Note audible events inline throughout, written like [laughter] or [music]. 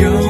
영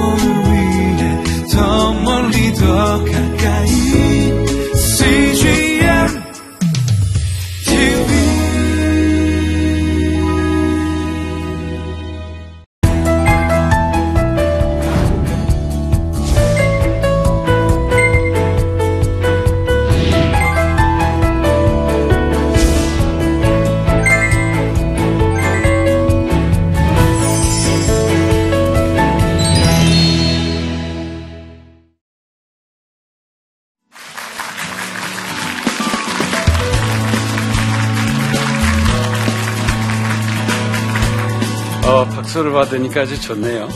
받으니까 아주 좋네요.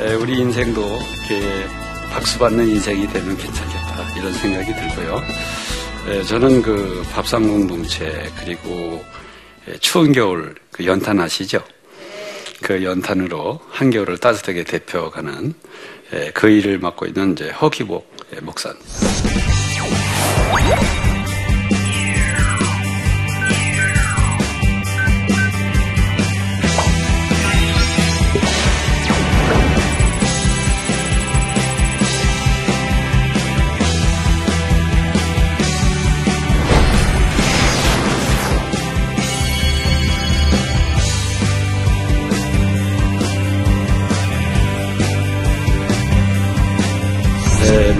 에, 우리 인생도 이렇게 박수 받는 인생이 되면 괜찮겠다 이런 생각이 들고요. 에, 저는 그 밥상 공동체 그리고 에, 추운 겨울 그 연탄 아시죠? 그 연탄으로 한겨울을 따뜻하게 대표가는 에, 그 일을 맡고 있는 이제 허기복 에, 목사입니다.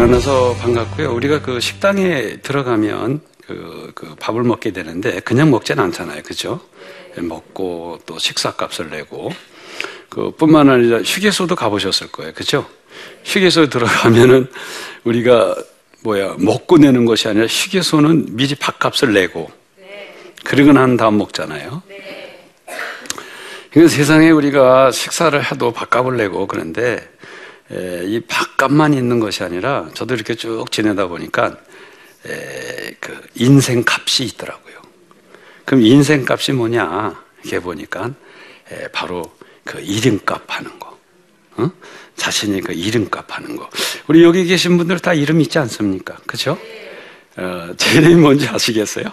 만나서 반갑고요. 우리가 그 식당에 들어가면 그, 그 밥을 먹게 되는데 그냥 먹지는 않잖아요. 그죠? 먹고 또 식사값을 내고 그 뿐만 아니라 휴게소도 가보셨을 거예요. 그죠? 휴게소에 들어가면은 우리가 뭐야 먹고 내는 것이 아니라 휴게소는 미리 밥값을 내고 그러고 난 다음 먹잖아요. 그러니까 세상에 우리가 식사를 해도 밥값을 내고 그런데 에, 이 밥값만 있는 것이 아니라 저도 이렇게 쭉 지내다 보니까 에, 그 인생 값이 있더라고요. 그럼 인생 값이 뭐냐? 이렇게 보니까 에, 바로 그 이름값 하는 거. 어? 자신이 그 이름값 하는 거. 우리 여기 계신 분들 다 이름 있지 않습니까? 그죠? 어, 제 이름이 뭔지 아시겠어요?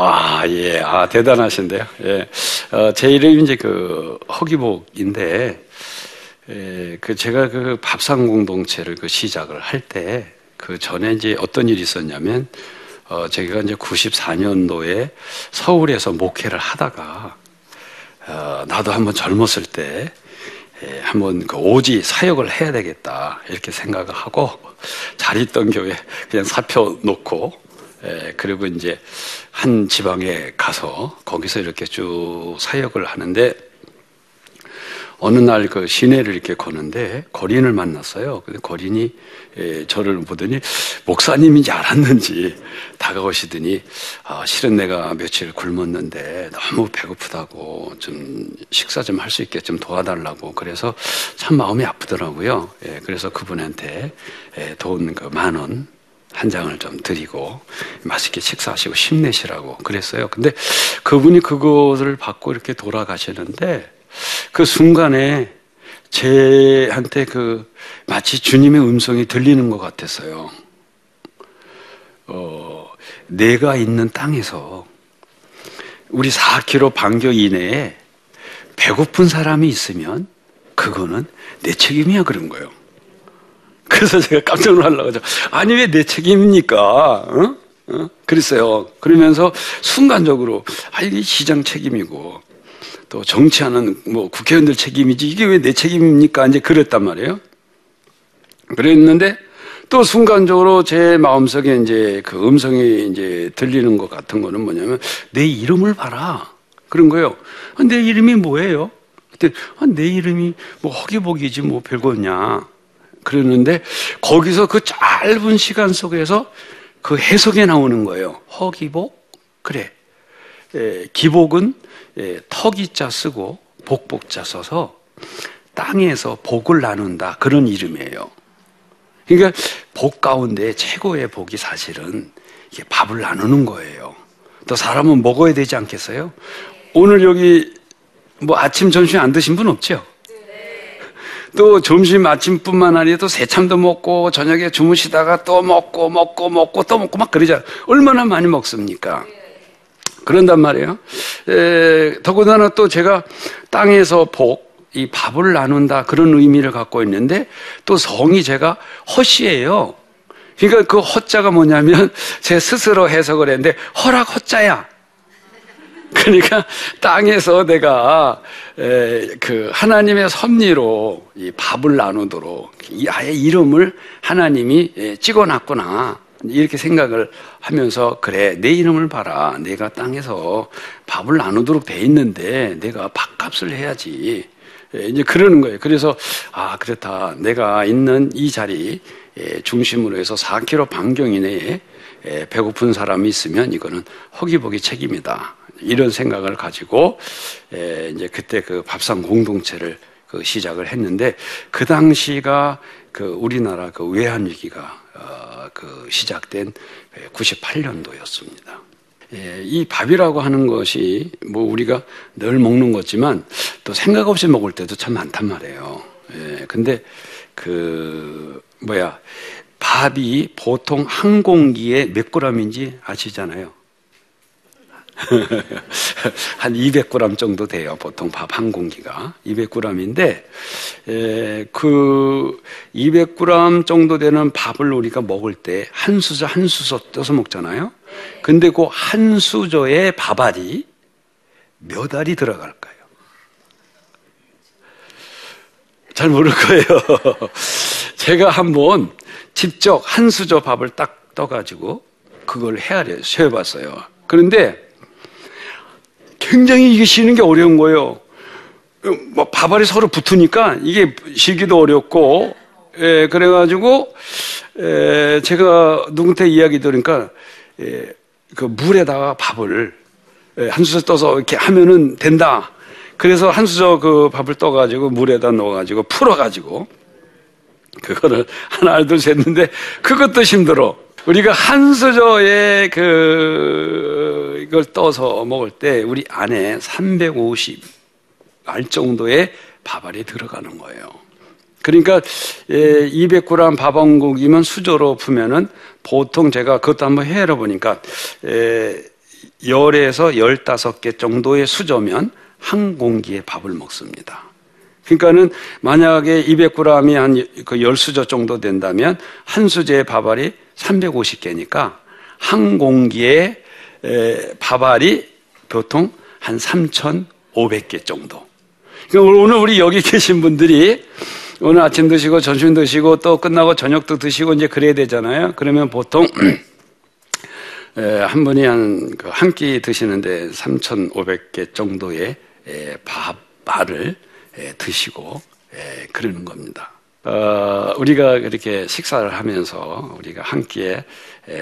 아, 예. 아, 대단하신데요. 예. 어, 제 이름이 이제 그 허기복인데, 예, 그 제가 그 밥상 공동체를 그 시작을 할 때, 그 전에 이제 어떤 일이 있었냐면, 어, 제가 이제 94년도에 서울에서 목회를 하다가, 어, 나도 한번 젊었을 때, 예, 한번 그 오지 사역을 해야 되겠다, 이렇게 생각을 하고, 잘 있던 교회 그냥 사표 놓고, 예, 그리고 이제 한 지방에 가서 거기서 이렇게 쭉 사역을 하는데 어느 날 그 시내를 이렇게 거는데 거린을 만났어요. 근데 거린이 예, 저를 보더니 목사님인지 알았는지 다가오시더니 아, 실은 내가 며칠 굶었는데 너무 배고프다고 좀 식사 좀 할 수 있게 좀 도와달라고 그래서 참 마음이 아프더라고요. 예, 그래서 그분한테 예, 돈 그 만 원 한 장을 좀 드리고 맛있게 식사하시고 힘내시라고 그랬어요. 근데 그분이 그것을 받고 이렇게 돌아가시는데 그 순간에 제한테 그 마치 주님의 음성이 들리는 것 같았어요. 어, 내가 있는 땅에서 우리 4km 반경 이내에 배고픈 사람이 있으면 그거는 내 책임이야 그런 거예요. 그래서 제가 깜짝 놀라가지고 아니 왜 내 책임입니까? 어? 어? 그랬어요. 그러면서 순간적으로 아 이게 시장 책임이고 또 정치하는 뭐 국회의원들 책임이지 이게 왜 내 책임입니까? 이제 그랬단 말이에요. 그랬는데 또 순간적으로 제 마음속에 이제 그 음성이 이제 들리는 것 같은 거는 뭐냐면 내 이름을 봐라. 그런 거예요. 아, 내 이름이 뭐예요? 그때 아, 내 이름이 뭐 허기복이지 뭐 별거냐. 그러는데 거기서 그 짧은 시간 속에서 그 해석에 나오는 거예요. 허기복? 그래. 에, 기복은 에, 턱이자 쓰고 복복자 써서 땅에서 복을 나눈다. 그런 이름이에요. 그러니까 복 가운데 최고의 복이 사실은 이게 밥을 나누는 거예요. 또 사람은 먹어야 되지 않겠어요? 오늘 여기 뭐 아침, 점심 안 드신 분 없죠? 또 점심, 아침뿐만 아니라 또 새참도 먹고 저녁에 주무시다가 또 먹고 먹고 먹고 또 먹고 막 그러잖아요. 얼마나 많이 먹습니까? 그런단 말이에요. 에, 더군다나 또 제가 땅에서 복, 이 밥을 나눈다 그런 의미를 갖고 있는데 또 성이 제가 허씨예요. 그러니까 그 허자가 뭐냐면 [laughs] 제 스스로 해석을 했는데 허락 허자야. 그러니까 땅에서 내가 그 하나님의 섭리로 이 밥을 나누도록 이 아예 이름을 하나님이 찍어놨구나 이렇게 생각을 하면서 그래 내 이름을 봐라 내가 땅에서 밥을 나누도록 돼 있는데 내가 밥값을 해야지 이제 그러는 거예요. 그래서 아 그렇다 내가 있는 이 자리 중심으로 해서 4km 반경 이내에 배고픈 사람이 있으면 이거는 허기보기 책임이다. 이런 생각을 가지고 이제 그때 그 밥상 공동체를 그 시작을 했는데 그 당시가 그 우리나라 그 외환 위기가 어, 그 시작된 98년도였습니다. 이 밥이라고 하는 것이 뭐 우리가 늘 먹는 거지만 또 생각 없이 먹을 때도 참 많단 말이에요. 예, 근데 그 뭐야 밥이 보통 한 공기에 몇 그램인지 아시잖아요. [laughs] 한 200g 정도 돼요. 보통 밥 한 공기가 200g인데 에, 그 200g 정도 되는 밥을 우리가 먹을 때 한 수저 한 수저 떠서 먹잖아요. 근데 그 한 수저의 밥알이 몇 알이 들어갈까요? 잘 모를 거예요. [laughs] 제가 한번 직접 한 수저 밥을 딱 떠가지고 그걸 헤아려 세어봤어요. 그런데 굉장히 이게 쉬는 게 어려운 거예요. 뭐 밥알이 서로 붙으니까 이게 쉬기도 어렵고, 예, 그래가지고, 예, 제가 누군테 이야기 들으니까, 예, 그 물에다가 밥을 예, 한 수저 떠서 이렇게 하면은 된다. 그래서 한 수저 그 밥을 떠가지고 물에다 넣어가지고 풀어가지고, 그거를 하나, 둘, 셋 했는데, 그것도 힘들어. 우리가 한 수저의 그 이걸 떠서 먹을 때 우리 안에 350알 정도의 밥알이 들어가는 거예요. 그러니까 200g 밥한 고기면 수저로 푸면은 보통 제가 그것도 한번 헤아려 보니까 열에서 15개 정도의 수저면 한 공기의 밥을 먹습니다. 그러니까는 만약에 200g이 한그 열수저 정도 된다면 한 수제의 밥알이 350개니까 한 공기의 밥알이 보통 한 3,500개 정도. 그러니까 오늘 우리 여기 [laughs] 계신 분들이 오늘 아침 드시고 점심 드시고 또 끝나고 저녁도 드시고 이제 그래야 되잖아요. 그러면 보통 [clears throat] 한 분이 한끼그 드시는데 3,500개 정도의 밥알을 드시고 그러는 겁니다. 어, 우리가 그렇게 식사를 하면서 우리가 한 끼에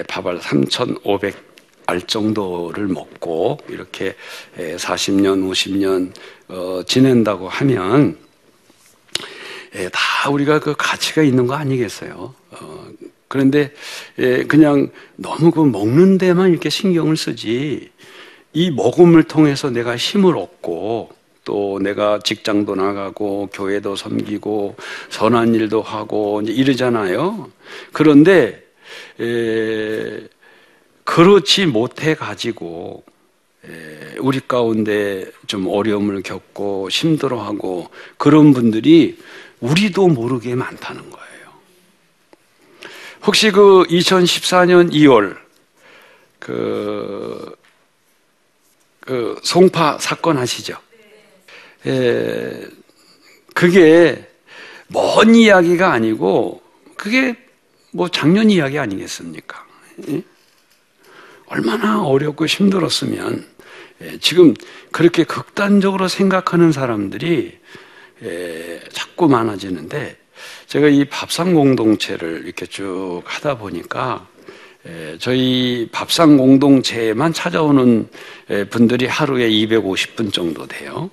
밥을 3,500 알 정도를 먹고 이렇게 40년, 50년 어, 지낸다고 하면 다 우리가 그 가치가 있는 거 아니겠어요? 어, 그런데 그냥 너무 그 먹는 데만 이렇게 신경을 쓰지 이 먹음을 통해서 내가 힘을 얻고 또 내가 직장도 나가고 교회도 섬기고 선한 일도 하고 이제 이러잖아요. 그런데 에, 그렇지 못해 가지고 우리 가운데 좀 어려움을 겪고 힘들어하고 그런 분들이 우리도 모르게 많다는 거예요. 혹시 그 2014년 2월 그, 그 송파 사건 아시죠? 에, 그게 먼 이야기가 아니고 그게 뭐 작년 이야기 아니겠습니까? 예? 얼마나 어렵고 힘들었으면 예, 지금 그렇게 극단적으로 생각하는 사람들이 예, 자꾸 많아지는데 제가 이 밥상 공동체를 이렇게 쭉 하다 보니까 예, 저희 밥상 공동체에만 찾아오는 예, 분들이 하루에 250분 정도 돼요.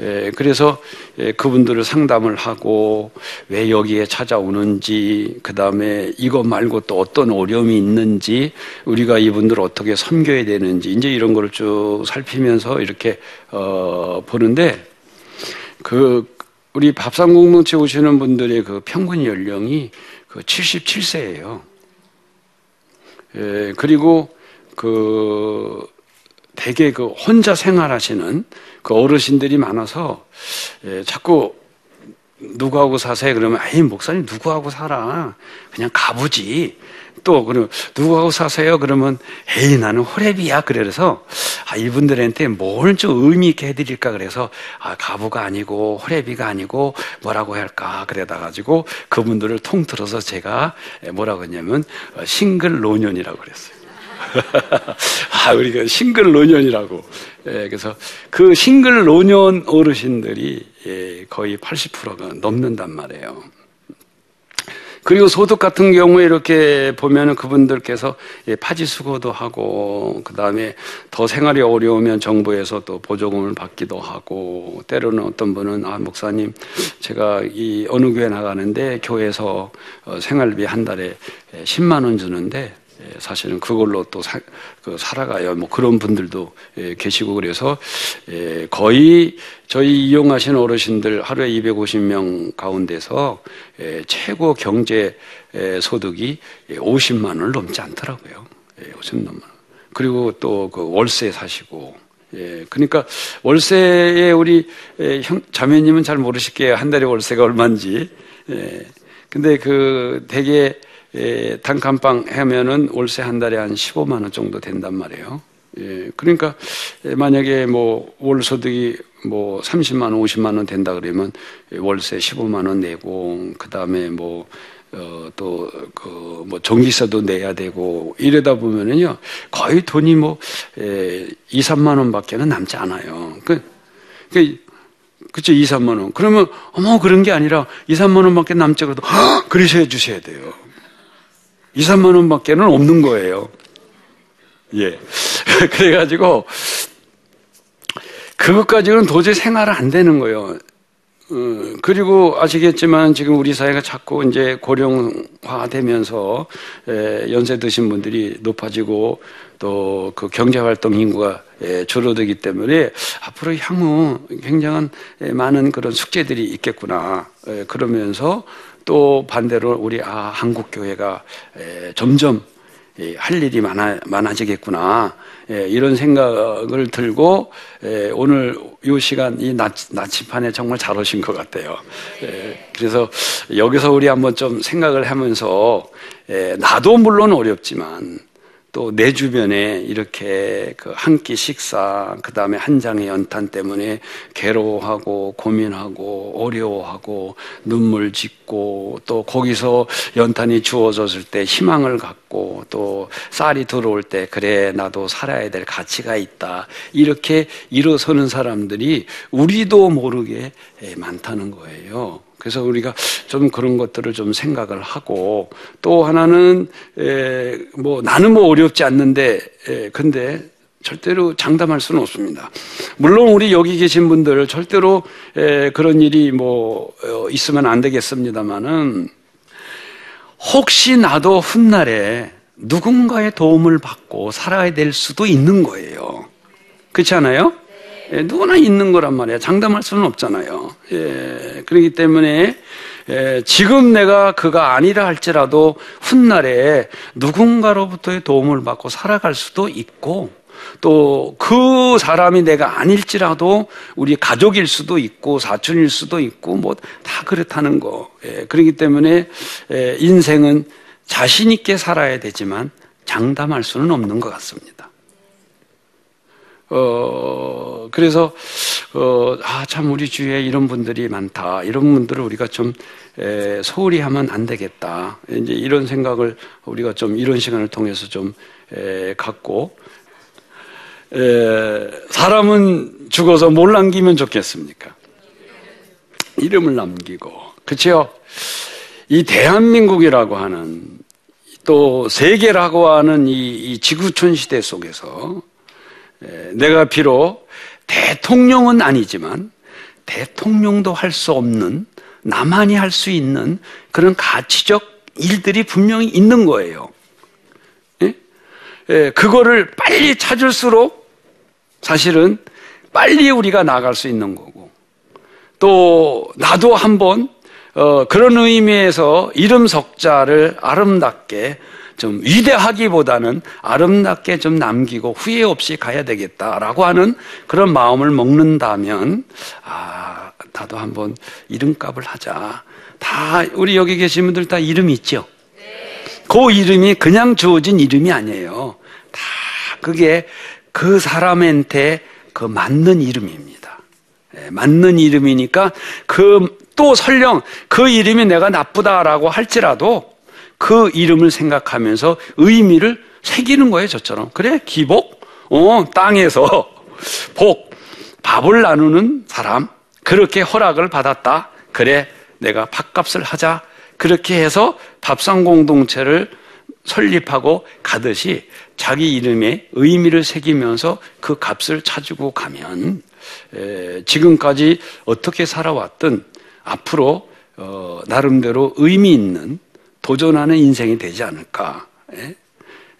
예, 그래서 예, 그분들을 상담을 하고 왜 여기에 찾아오는지 그 다음에 이거 말고 또 어떤 어려움이 있는지 우리가 이분들을 어떻게 섬겨야 되는지 이제 이런 거를 쭉 살피면서 이렇게 어, 보는데 그 우리 밥상 공동체 오시는 분들의 그 평균 연령이 그 77세예요. 예, 그리고 그 되게 그 혼자 생활하시는 그 어르신들이 많아서 예, 자꾸 누구하고 사세요? 그러면 에이 목사님 누구하고 살아? 그냥 가보지. 또 그럼 누구하고 사세요? 그러면 에이 나는 호랩이야. 그래서 아 이분들한테 뭘 좀 의미 있게 해드릴까 그래서 아 가부가 아니고 호랩이가 아니고 뭐라고 할까 그래다 가지고 그분들을 통틀어서 제가 뭐라고 했냐면 어, 싱글 노년이라고 그랬어요. [laughs] 아, 우리가 싱글 노년이라고. 예, 그래서 그 싱글 노년 어르신들이 예, 거의 80%가 넘는단 말이에요. 그리고 소득 같은 경우에 이렇게 보면은 그분들께서 예, 파지 수거도 하고 그 다음에 더 생활이 어려우면 정부에서 또 보조금을 받기도 하고 때로는 어떤 분은 아 목사님 제가 이 어느 교회 나가는데 교회에서 어, 생활비 한 달에 10만 원 주는데 예, 사실은 그걸로 또 사, 그 살아가요. 뭐 그런 분들도 예, 계시고 그래서 예, 거의 저희 이용하시는 어르신들 하루에 250명 가운데서 최고 경제 소득이 50만 원을 넘지 않더라고요. 50만 원. 그리고 또 그 월세 사시고 예, 그러니까 월세에 우리 형, 자매님은 잘 모르실게요. 한 달에 월세가 얼마인지. 예, 근데 그 대개 예, 단칸방 하면은 월세 한 달에 한 15만 원 정도 된단 말이에요. 예, 그러니까 예, 만약에 뭐 월 소득이 뭐 30만 원, 50만 원 된다 그러면 월세 15만 원 내고 그 다음에 뭐 어, 또, 그, 뭐, 전기세도 내야 되고, 이러다 보면은요, 거의 돈이 뭐, 에, 2, 3만 원 밖에는 남지 않아요. 그, 그, 그쵸, 2, 3만 원. 그러면, 어머, 그런 게 아니라, 2, 3만 원 밖에 남지 않아도, [gasps] 그러셔야 주셔야 돼요. 2, 3만 원밖에는 없는 거예요. 예. [laughs] 그래가지고, 그것까지는 도저히 생활은 안 되는 거예요. 어, 그리고 아시겠지만 지금 우리 사회가 자꾸 이제 고령화 되면서 연세 드신 분들이 높아지고 또 그 경제 활동 인구가 줄어들기 때문에 앞으로 향후 굉장한 많은 그런 숙제들이 있겠구나. 그러면서 또 반대로 우리 아 한국 교회가 점점 할 일이 많아 많아지겠구나 이런 생각을 들고 오늘 이 시간 이 나치판에 정말 잘 오신 것 같아요. 그래서 여기서 우리 한번 좀 생각을 하면서 나도 물론 어렵지만 또 내 주변에 이렇게 그 한 끼 식사, 그 다음에 한 장의 연탄 때문에 괴로워하고 고민하고 어려워하고 눈물 짓고 또 거기서 연탄이 주어졌을 때 희망을 갖고 또 쌀이 들어올 때 그래 나도 살아야 될 가치가 있다 이렇게 일어서는 사람들이 우리도 모르게 많다는 거예요. 그래서 우리가 좀 그런 것들을 좀 생각을 하고 또 하나는 에, 뭐 나는 뭐 어렵지 않는데 에, 근데 절대로 장담할 수는 없습니다. 물론 우리 여기 계신 분들 절대로 에, 그런 일이 뭐 어, 있으면 안 되겠습니다만은 혹시 나도 훗날에 누군가의 도움을 받고 살아야 될 수도 있는 거예요. 그렇지 않아요? 예, 누구나 있는 거란 말이야. 장담할 수는 없잖아요. 예, 그렇기 때문에 예, 지금 내가 그가 아니라 할지라도 훗날에 누군가로부터의 도움을 받고 살아갈 수도 있고 또 그 사람이 내가 아닐지라도 우리 가족일 수도 있고 사촌일 수도 있고 뭐 다 그렇다는 거. 예, 그렇기 때문에 예, 인생은 자신 있게 살아야 되지만 장담할 수는 없는 것 같습니다. 어, 그래서, 어, 아, 참, 우리 주위에 이런 분들이 많다. 이런 분들을 우리가 좀, 에, 소홀히 하면 안 되겠다. 이제 이런 생각을 우리가 좀 이런 시간을 통해서 좀, 에, 갖고, 에, 사람은 죽어서 뭘 남기면 좋겠습니까? 이름을 남기고. 그치요? 이 대한민국이라고 하는 또 세계라고 하는 이, 이 지구촌 시대 속에서 내가 비록 대통령은 아니지만 대통령도 할 수 없는 나만이 할 수 있는 그런 가치적 일들이 분명히 있는 거예요. 예? 예, 그거를 빨리 찾을수록 사실은 빨리 우리가 나갈 수 있는 거고 또 나도 한번 어, 그런 의미에서 이름 석자를 아름답게 좀 위대하기보다는 아름답게 좀 남기고 후회 없이 가야 되겠다라고 하는 그런 마음을 먹는다면 아 나도 한번 이름값을 하자. 다 우리 여기 계신 분들 다 이름 있죠. 그 이름이 그냥 주어진 이름이 아니에요. 다 그게 그 사람한테 그 맞는 이름입니다. 예, 맞는 이름이니까 그 또 설령 그 이름이 내가 나쁘다라고 할지라도 그 이름을 생각하면서 의미를 새기는 거예요, 저처럼. 그래, 기복? 어, 땅에서 [laughs] 복, 밥을 나누는 사람. 그렇게 허락을 받았다. 그래, 내가 밥값을 하자. 그렇게 해서 밥상 공동체를 설립하고 가듯이 자기 이름에 의미를 새기면서 그 값을 찾고 가면 에, 지금까지 어떻게 살아왔든 앞으로 어, 나름대로 의미 있는 도전하는 인생이 되지 않을까. 에?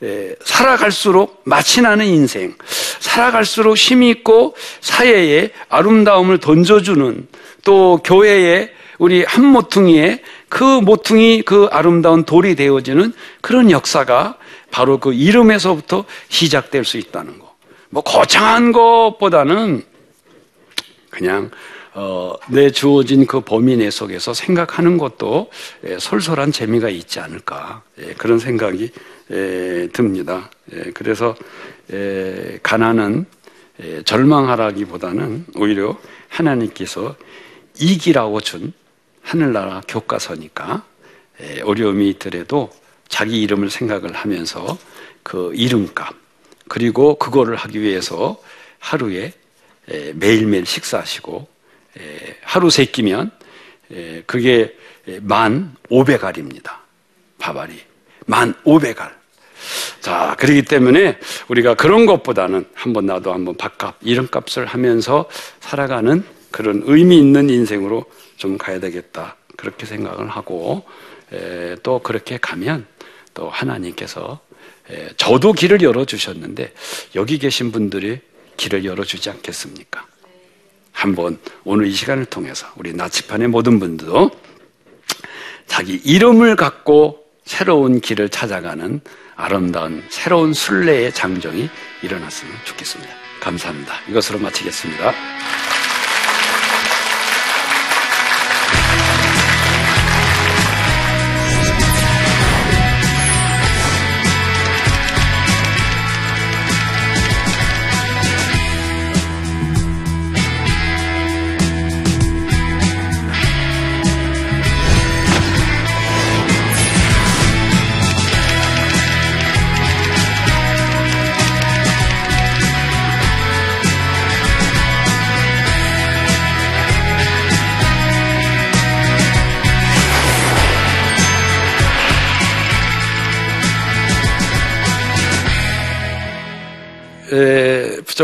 에, 살아갈수록 나는 인생, 살아갈수록 힘이 있고 사회에 아름다움을 던져주는 또 교회에 우리 한 모퉁이에 그 모퉁이 그 아름다운 돌이 되어지는 그런 역사가 바로 그 이름에서부터 시작될 수 있다는 거. 뭐 거창한 것보다는 그냥 어, 내 주어진 그 범위 내 속에서 생각하는 것도 예, 솔솔한 재미가 있지 않을까 예, 그런 생각이 예, 듭니다. 예, 그래서 예, 가난은 예, 절망하라기보다는 오히려 하나님께서 이기라고 준 하늘나라 교과서니까 예, 어려움이 있더라도 자기 이름을 생각을 하면서 그 이름값 그리고 그거를 하기 위해서 하루에 예, 매일매일 식사하시고 예, 하루 세 끼면 예, 그게 만 오백 알입니다. 밥알이 만 오백 알. 자, 그렇기 때문에 우리가 그런 것보다는 한번 나도 한번 밥값, 이름값을 하면서 살아가는 그런 의미 있는 인생으로 좀 가야 되겠다. 그렇게 생각을 하고 에, 또 그렇게 가면 또 하나님께서 에, 저도 길을 열어 주셨는데 여기 계신 분들이 길을 열어 주지 않겠습니까? 한번 오늘 이 시간을 통해서 우리 나치판의 모든 분들도 자기 이름을 갖고 새로운 길을 찾아가는 아름다운 새로운 순례의 장정이 일어났으면 좋겠습니다. 감사합니다. 이것으로 마치겠습니다.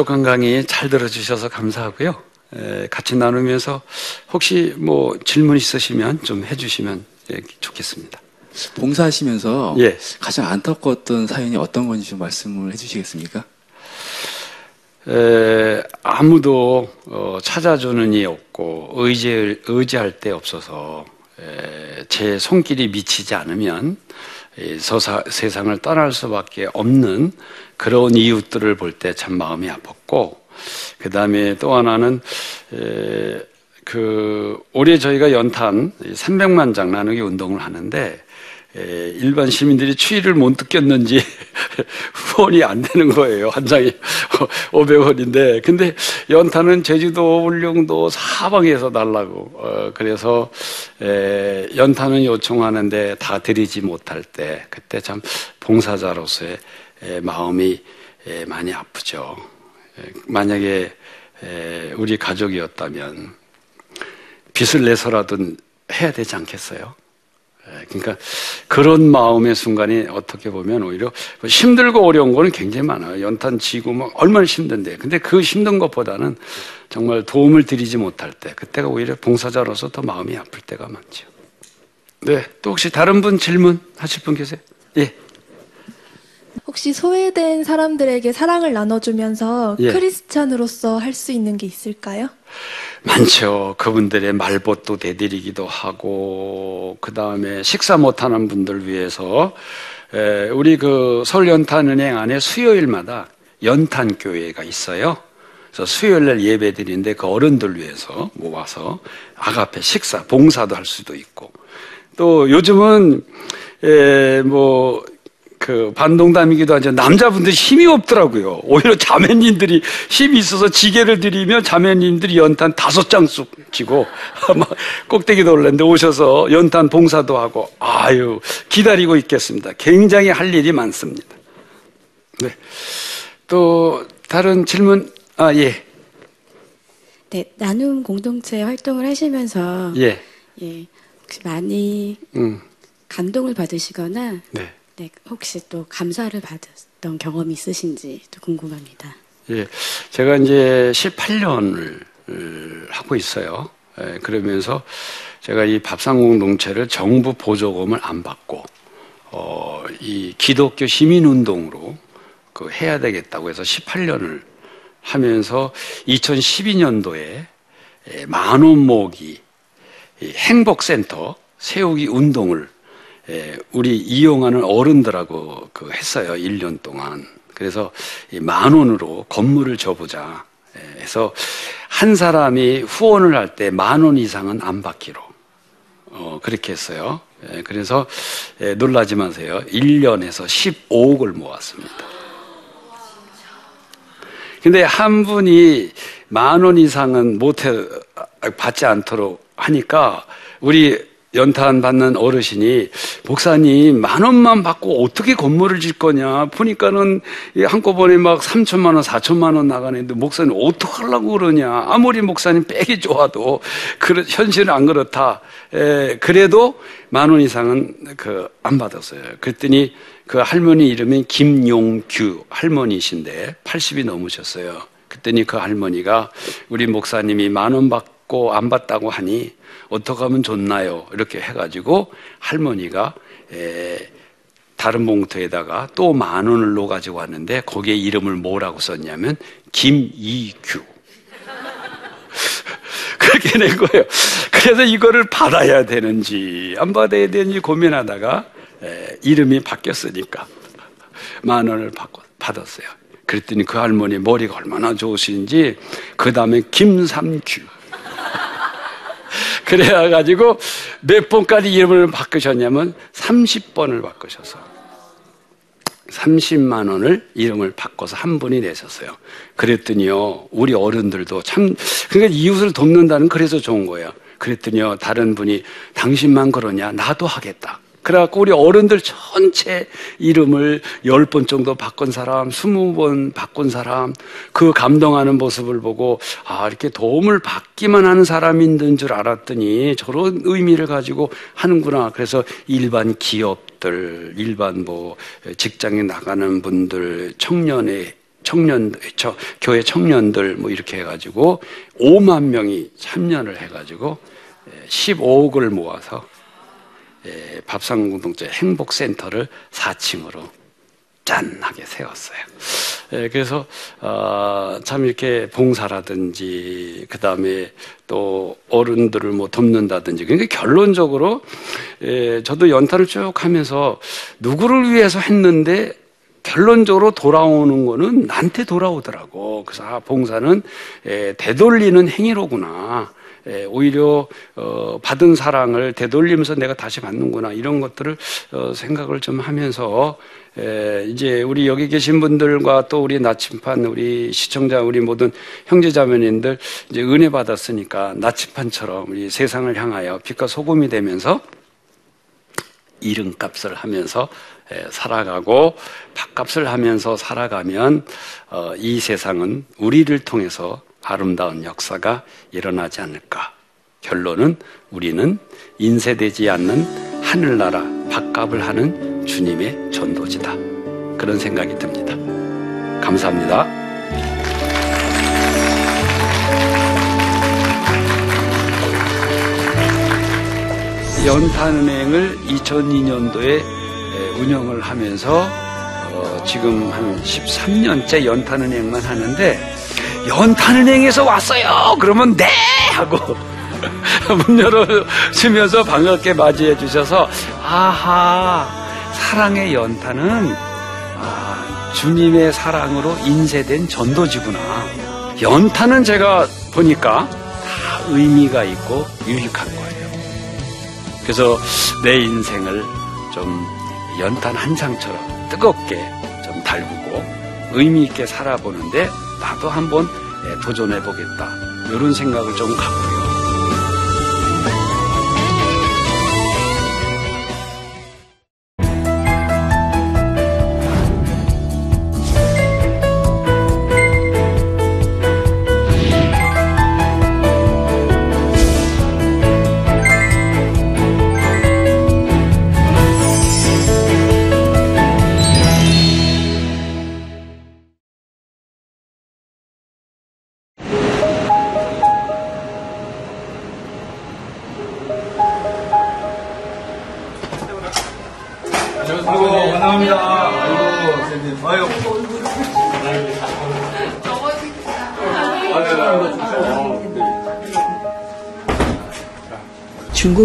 에, 부족한 강의 잘 들어주셔서 감사하고요. 에, 같이 나누면서 혹시 뭐 질문 있으시면 좀 해주시면 예, 좋겠습니다. 봉사하시면서 예. 가장 안타까웠던 사연이 어떤 건지 좀 말씀을 해주시겠습니까? 에, 아무도 어, 찾아주는 이 없고 의지 의지할 데 없어서 에, 제 손길이 미치지 않으면 이 서사, 세상을 떠날 수밖에 없는 그런 이웃들을 볼 때 참 마음이 아팠고 그 다음에 또 하나는 에, 그 올해 저희가 연탄 300만 장 나누기 운동을 하는데 에, 일반 시민들이 추위를 못 느꼈는지 [laughs] 후원이 안 되는 거예요. 한 장이 [laughs] 500원인데. 근데 연탄은 제주도, 울릉도 사방에서 달라고. 어, 그래서 에, 연탄은 요청하는데 다 드리지 못할 때 그때 참 봉사자로서의 에, 마음이 에, 많이 아프죠. 에, 만약에 에, 우리 가족이었다면 빚을 내서라도 해야 되지 않겠어요? 예, 그러니까 그런 마음의 순간이 어떻게 보면 오히려 힘들고 어려운 거는 굉장히 많아요. 연탄 지고 뭐 얼마나 힘든데. 근데 그 힘든 것보다는 정말 도움을 드리지 못할 때, 그때가 오히려 봉사자로서 더 마음이 아플 때가 많죠. 네. 또 혹시 다른 분 질문 하실 분 계세요? 예. 혹시 소외된 사람들에게 사랑을 나눠주면서 예. 크리스찬으로서 할 수 있는 게 있을까요? 많죠. 그분들의 말벗도 대드리기도 하고, 그 다음에 식사 못하는 분들 위해서, 에, 우리 그 서울연탄은행 안에 수요일마다 연탄교회가 있어요. 그래서 수요일 날 예배 드리는데 그 어른들 위해서 모아서 아가페 식사, 봉사도 할 수도 있고, 또 요즘은, 에, 뭐, 그 반동담이기도 하지만 남자분들이 힘이 없더라고요. 오히려 자매님들이 힘이 있어서 지게를 드리면 자매님들이 연탄 다섯 장씩 지고 [laughs] 막 꼭대기도 올랐는데 오셔서 연탄 봉사도 하고 아유 기다리고 있겠습니다. 굉장히 할 일이 많습니다. 네. 또 다른 질문 아 예. 네, 나눔 공동체 활동을 하시면서 예. 예, 많이 음. 감동을 받으시거나 네. 네, 혹시 또 감사를 받았던 경험이 있으신지 또 궁금합니다. 예, 제가 이제 18년을 하고 있어요. 예, 그러면서 제가 이 밥상 공동체를 정부 보조금을 안 받고 어, 이 기독교 시민 운동으로 그 해야 되겠다고 해서 18년을 하면서 2012년도에 만원 모기 이 행복센터 세우기 운동을 예, 우리 이용하는 어른들하고 그 했어요. 1년 동안. 그래서 이만 원으로 건물을 줘보자. 예, 해서 한 사람이 후원을 할 때 만 원 이상은 안 받기로. 어, 그렇게 했어요. 예, 그래서 예, 놀라지 마세요. 1년에서 15억을 모았습니다. 근데 한 분이 만 원 이상은 못해 받지 않도록 하니까 우리 연탄 받는 어르신이 목사님 만 원만 받고 어떻게 건물을 질 거냐 보니까는 이 한꺼번에 막 3천만 원, 4천만 원 나가는데 목사님 어떻게 하려고 그러냐. 아무리 목사님 빽이 좋아도 그 현실은 안 그렇다. 에, 그래도 만 원 이상은 그 안 받았어요. 그랬더니 그 할머니 이름이 김용규 할머니신데 80이 넘으셨어요. 그랬더니 그 할머니가 우리 목사님이 만 원 받고 안 받다고 하니 어떻게 하면 좋나요? 이렇게 해가지고 할머니가 에, 다른 봉투에다가 또 만 원을 넣어 가지고 왔는데 거기에 이름을 뭐라고 썼냐면 김이규 [laughs] 그렇게 낸 거예요. 그래서 이거를 받아야 되는지 안 받아야 되는지 고민하다가 에, 이름이 바뀌었으니까 만 원을 받고 받았어요. 그랬더니 그 할머니 머리가 얼마나 좋으신지 그 다음에 김삼규 [laughs] 그래가지고 몇 번까지 이름을 바꾸셨냐면 30번을 바꾸셔서 30만 원을 이름을 바꿔서 한 분이 내셨어요. 그랬더니요, 우리 어른들도 참, 그러니까 이웃을 돕는다는 그래서 좋은 거예요. 그랬더니요, 다른 분이 당신만 그러냐? 나도 하겠다. 그래갖고 우리 어른들 전체 이름을 열 번 정도 바꾼 사람, 스무 번 바꾼 사람, 그 감동하는 모습을 보고, 아, 이렇게 도움을 받기만 하는 있는 줄 알았더니 저런 의미를 가지고 하는구나. 그래서 일반 기업들, 일반 뭐 직장에 나가는 분들, 청년의 청년, 저, 교회 청년들 뭐 이렇게 해가지고 5만 명이 참여를 해가지고 15억을 모아서 예, 밥상 공동체 행복 센터를 4층으로 짠하게 세웠어요. 예, 그래서 어, 참 이렇게 봉사라든지 그 다음에 또 어른들을 뭐 돕는다든지 그러니까 결론적으로 예, 저도 연탄을 쭉 하면서 누구를 위해서 했는데 결론적으로 돌아오는 거는 나한테 돌아오더라고. 그래서 아, 봉사는 예, 되돌리는 행위로구나. 예, 오히려 어, 받은 사랑을 되돌리면서 내가 다시 받는구나 이런 것들을 어, 생각을 좀 하면서 예, 이제 우리 여기 계신 분들과 또 우리 나침판 우리 시청자 우리 모든 형제자매님들 이제 은혜 받았으니까 나침판처럼 우리 세상을 향하여 빛과 소금이 되면서 이름값을 하면서 에, 살아가고 밥값을 하면서 살아가면 어, 이 세상은 우리를 통해서 아름다운 역사가 일어나지 않을까. 결론은 우리는 인쇄되지 않는 하늘나라 밥값을 하는 주님의 전도지다. 그런 생각이 듭니다. 감사합니다. 연탄은행을 2002년도에 운영을 하면서 어, 어, 지금 한 13년째 연탄은행만 하는데 연탄은행에서 왔어요. 그러면 네 하고 [laughs] 문 열어주면서 반갑게 맞이해 주셔서 아하 사랑의 연탄은 아, 주님의 사랑으로 인쇄된 전도지구나. 연탄은 제가 보니까 다 의미가 있고 유익한 거예요. 그래서 내 인생을 좀 연탄 한 장처럼 뜨겁게 좀 달구고 의미 있게 살아보는데 나도 한번 예, 도전해 보겠다. 이런 생각을 좀 갖고요.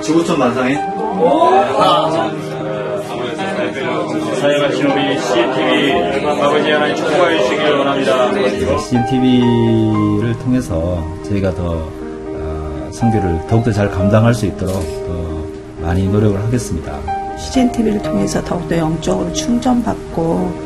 지구촌 만상에 사역하신 우리 CNTV 아버지 하나님 축복하여 주시길 원합니다. CNTV를 통해서 저희가 더 어, 성교를 더욱더 잘 감당할 수 있도록 더 많이 노력을 하겠습니다. CGN TV를 통해서 더욱더 영적으로 충전받고